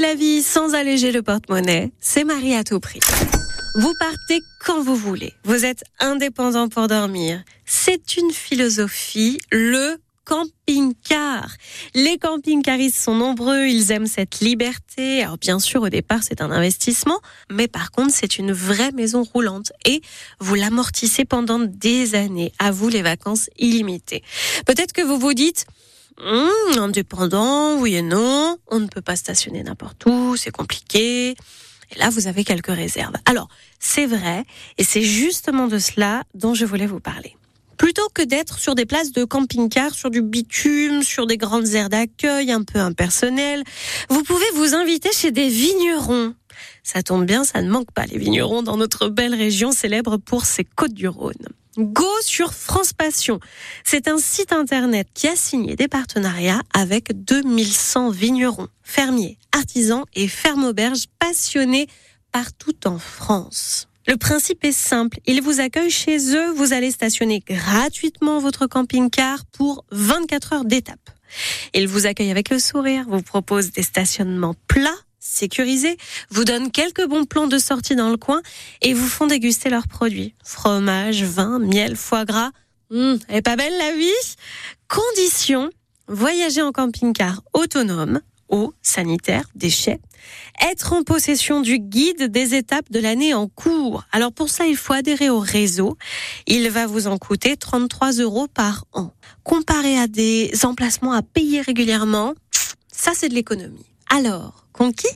La vie sans alléger le porte-monnaie, c'est Marie à tout prix. Vous partez quand vous voulez. Vous êtes indépendant pour dormir. C'est une philosophie, le camping-car. Les camping-caristes sont nombreux, ils aiment cette liberté. Alors bien sûr, au départ, c'est un investissement, mais par contre, c'est une vraie maison roulante et vous l'amortissez pendant des années. À vous les vacances illimitées. Peut-être que vous vous dites, Hum, indépendant, oui et non. On ne peut pas stationner n'importe où, c'est compliqué. Et là, vous avez quelques réserves. Alors, c'est vrai, et c'est justement de cela dont je voulais vous parler. Plutôt que d'être sur des places de camping-car, sur du bitume, sur des grandes aires d'accueil un peu impersonnelles, vous pouvez vous inviter chez des vignerons. Ça tombe bien, ça ne manque pas les vignerons dans notre belle région célèbre pour ses côtes du Rhône. Go sur France Passion. C'est un site internet qui a signé des partenariats avec 2100 vignerons, fermiers, artisans et fermes-auberges passionnés partout en France. Le principe est simple. Ils vous accueillent chez eux. Vous allez stationner gratuitement votre camping-car pour 24 heures d'étape. Ils vous accueillent avec le sourire, vous proposent des stationnements plats sécurisés, vous donnent quelques bons plans de sortie dans le coin et vous font déguster leurs produits. Fromage, vin, miel, foie gras. Elle est pas belle la vie? Condition, voyager en camping-car autonome, eau, sanitaire, déchets, être en possession du guide des étapes de l'année en cours. Alors pour ça, il faut adhérer au réseau. Il va vous en coûter 33 euros par an. Comparé à des emplacements à payer régulièrement, ça c'est de l'économie. Alors, conquis?